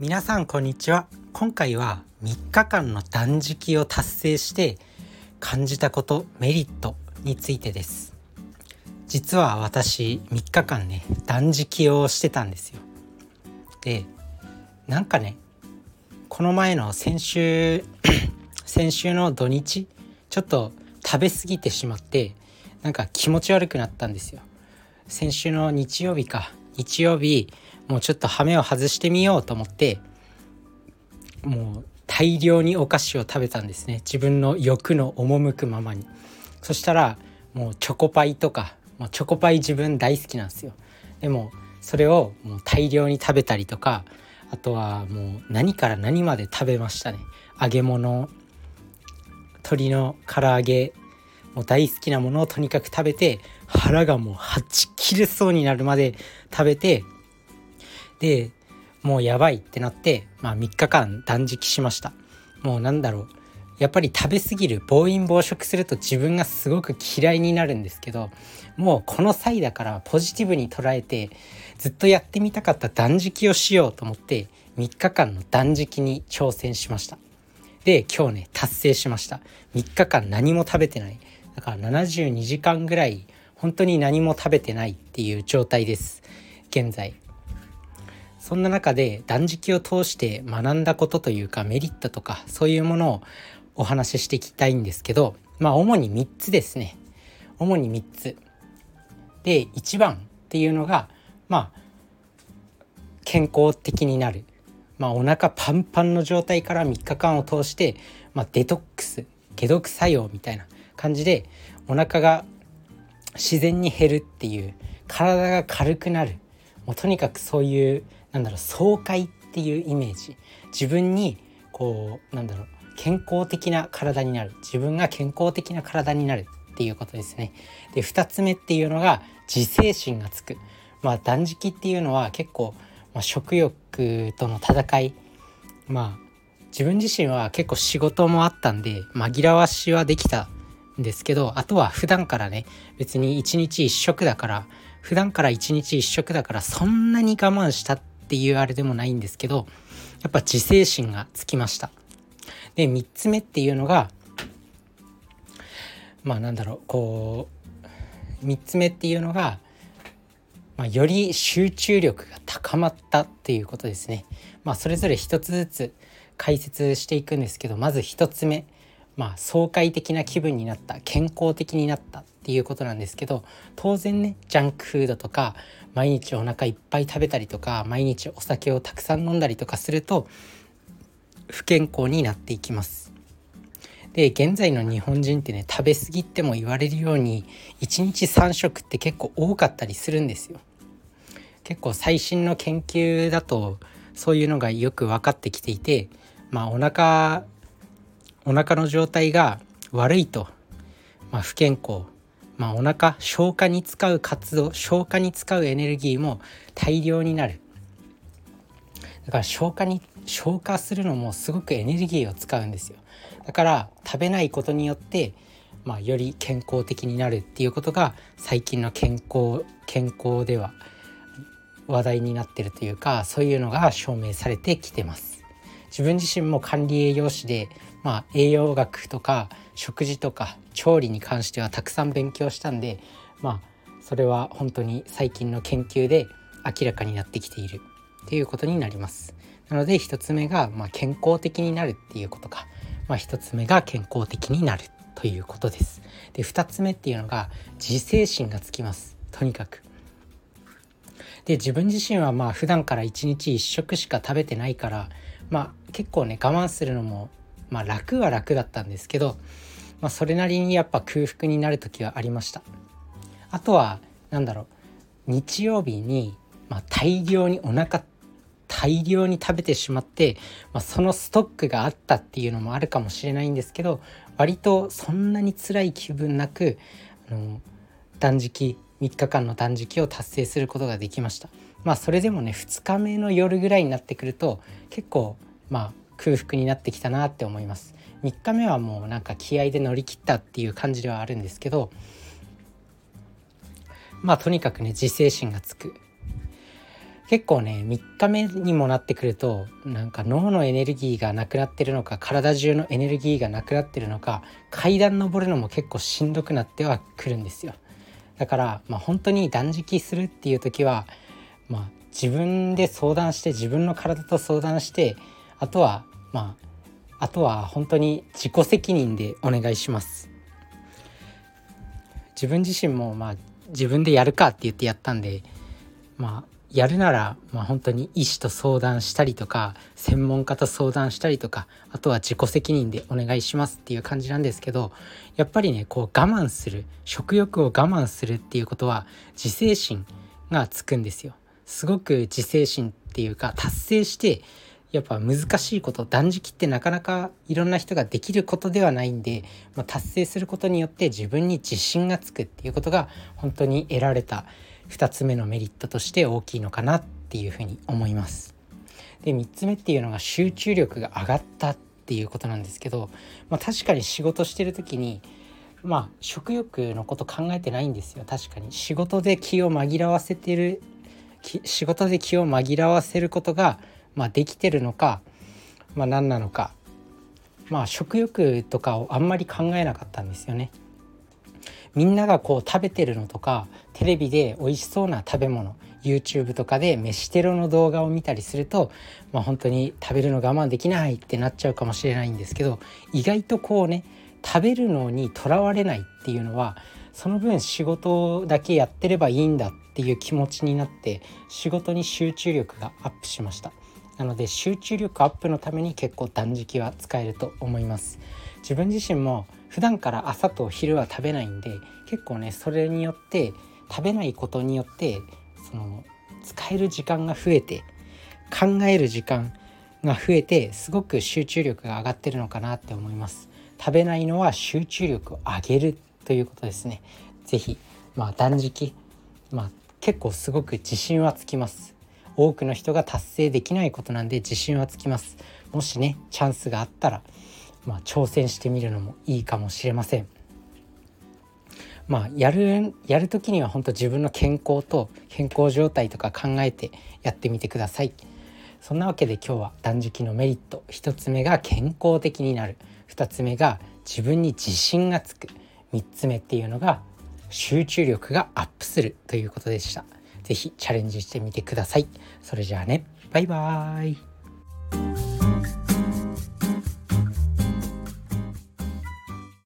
皆さんこんにちは。今回は3日間の断食を達成して感じたことメリットについてです。実は私3日間ね断食をしてたんですよ。でなんかねこの前の先週 先週の土日ちょっと食べ過ぎてしまってなんか気持ち悪くなったんですよ。先週の日曜日か。日曜日もうちょっと羽目を外してみようと思ってもう大量にお菓子を食べたんですね。自分の欲の赴くままに。そしたらもうチョコパイとかもうチョコパイ自分大好きなんですよ。でもそれをもう大量に食べたりとかあとはもう何から何まで食べましたね。揚げ物鶏の唐揚げもう大好きなものをとにかく食べて腹がもうはち切れそうになるまで食べてでもうやばいってなって、まあ、3日間断食しました。もうなんだろう。やっぱり食べ過ぎる暴飲暴食すると自分がすごく嫌いになるんですけどもうこの際だからポジティブに捉えてずっとやってみたかった断食をしようと思って3日間の断食に挑戦しました。で今日ね達成しました。3日間何も食べてない。だから72時間ぐらい本当に何も食べてないっていう状態です。現在。そんな中で断食を通して学んだことというかメリットとかそういうものをお話ししていきたいんですけどまあ主に3つですね。主に3つ。で1番っていうのがまあ健康的になる。まあお腹パンパンの状態から3日間を通して、まあ、デトックス解毒作用みたいな感じでお腹が自然に減るっていう体が軽くなる。もうとにかくそういうなんだろう爽快っていうイメージ自分にこうなんだろう健康的な体になる自分が健康的な体になるっていうことですね。で2つ目っていうのが自制心がつく。まあ断食っていうのは結構、まあ、食欲との戦いまあ自分自身は結構仕事もあったんで紛らわしはできたんですけどあとは普段からね別に一日一食だから普段から一日一食だからそんなに我慢したってていうあれでもないんですけどやっぱ自制心がつきましたで3つ目っていうのがまあなんだろうこう3つ目っていうのが、まあ、より集中力が高まったっていうことですね。まあ、それぞれ一つずつ解説していくんですけどまず1つ目、まあ、爽快的な気分になった健康的になったっていうことなんですけど当然ねジャンクフードとか毎日お腹いっぱい食べたりとか毎日お酒をたくさん飲んだりとかすると不健康になっていきます。で現在の日本人ってね食べ過ぎっても言われるように1日3食って結構多かったりするんですよ。結構最新の研究だとそういうのがよく分かってきていてまあお腹お腹の状態が悪いと、まあ、不健康まあ、お腹消化に使う活動消化に使うエネルギーも大量になる。だから消化に消化するのもすごくエネルギーを使うんですよ。だから食べないことによってまあ、より健康的になるっていうことが最近の健康健康では話題になってるというかそういうのが証明されてきてます。自分自身も管理栄養士で、まあ、栄養学とか食事とか調理に関してはたくさん勉強したんでまあそれは本当に最近の研究で明らかになってきているっていうことになります。なので1つ目が、まあ、健康的になるっていうことか、まあ、1つ目が健康的になるということです。で2つ目っていうのが自制心がつきますとにかく。で自分自身はまあ普段から1日1食しか食べてないからまあ結構ね我慢するのもまあ楽は楽だったんですけどまあ、それなりにやっぱ空腹になる時はありました。あとは何だろう日曜日に、まあ、大量にお腹大量に食べてしまって、まあ、そのストックがあったっていうのもあるかもしれないんですけど割とそんなに辛い気分なくあの断食3日間の断食を達成することができました。まあそれでもね2日目の夜ぐらいになってくると結構まあ空腹になってきたなって思います。3日目はもうなんか気合で乗り切ったっていう感じではあるんですけどまあとにかくね自制心がつく。結構ね3日目にもなってくるとなんか脳のエネルギーがなくなってるのか体中のエネルギーがなくなってるのか階段登るのも結構しんどくなってはくるんですよ。だから、まあ、本当に断食するっていう時は、まあ、自分で相談して自分の体と相談してあとはまああとは本当に自己責任でお願いします自分自身もまあ自分でやるかって言ってやったんでまあやるなら、まあ、本当に医師と相談したりとか専門家と相談したりとかあとは自己責任でお願いしますっていう感じなんですけどやっぱりねこう我慢する食欲を我慢するっていうことは自制心がつくんですよ。すごく自制心っていうか達成してやっぱ難しいこと断食ってなかなかいろんな人ができることではないんで、まあ、達成することによって自分に自信がつくっていうことが本当に得られた2つ目のメリットとして大きいのかなっていうふうに思います。で3つ目っていうのが集中力が上がったっていうことなんですけど、まあ、確かに仕事してる時にまあ食欲のこと考えてないんですよ確かに仕事で気を紛らわせてる仕事で気を紛らわせることが、まあ、できてるのか、まあ、何なのかまあ食欲とかをあんまり考えなかったんですよね。みんながこう食べてるのとかテレビで美味しそうな食べ物 YouTube とかで飯テロの動画を見たりすると、まあ、本当に食べるの我慢できないってなっちゃうかもしれないんですけど意外とこうね食べるのにとらわれないっていうのはその分仕事だけやってればいいんだっていう気持ちになって仕事に集中力がアップしましたなので集中力アップのために結構断食は使えると思います。自分自身も普段から朝と昼は食べないんで結構ねそれによって食べないことによってその使える時間が増えて考える時間が増えてすごく集中力が上がってるのかなって思います。食べないのは集中力を上げるということですね。是非まあ断食まあ結構すごく自信はつきます。多くの人が達成できないことなんで自信はつきますもしねチャンスがあったらまあ、挑戦してみるのもいいかもしれません。まあ、やるやる時には本当自分の健康と健康状態とか考えてやってみてください。そんなわけで今日は断食のメリット1つ目が健康的になる2つ目が自分に自信がつく3つ目っていうのが集中力がアップするということでした。是非チャレンジしてみてください。それじゃあねバイバーイ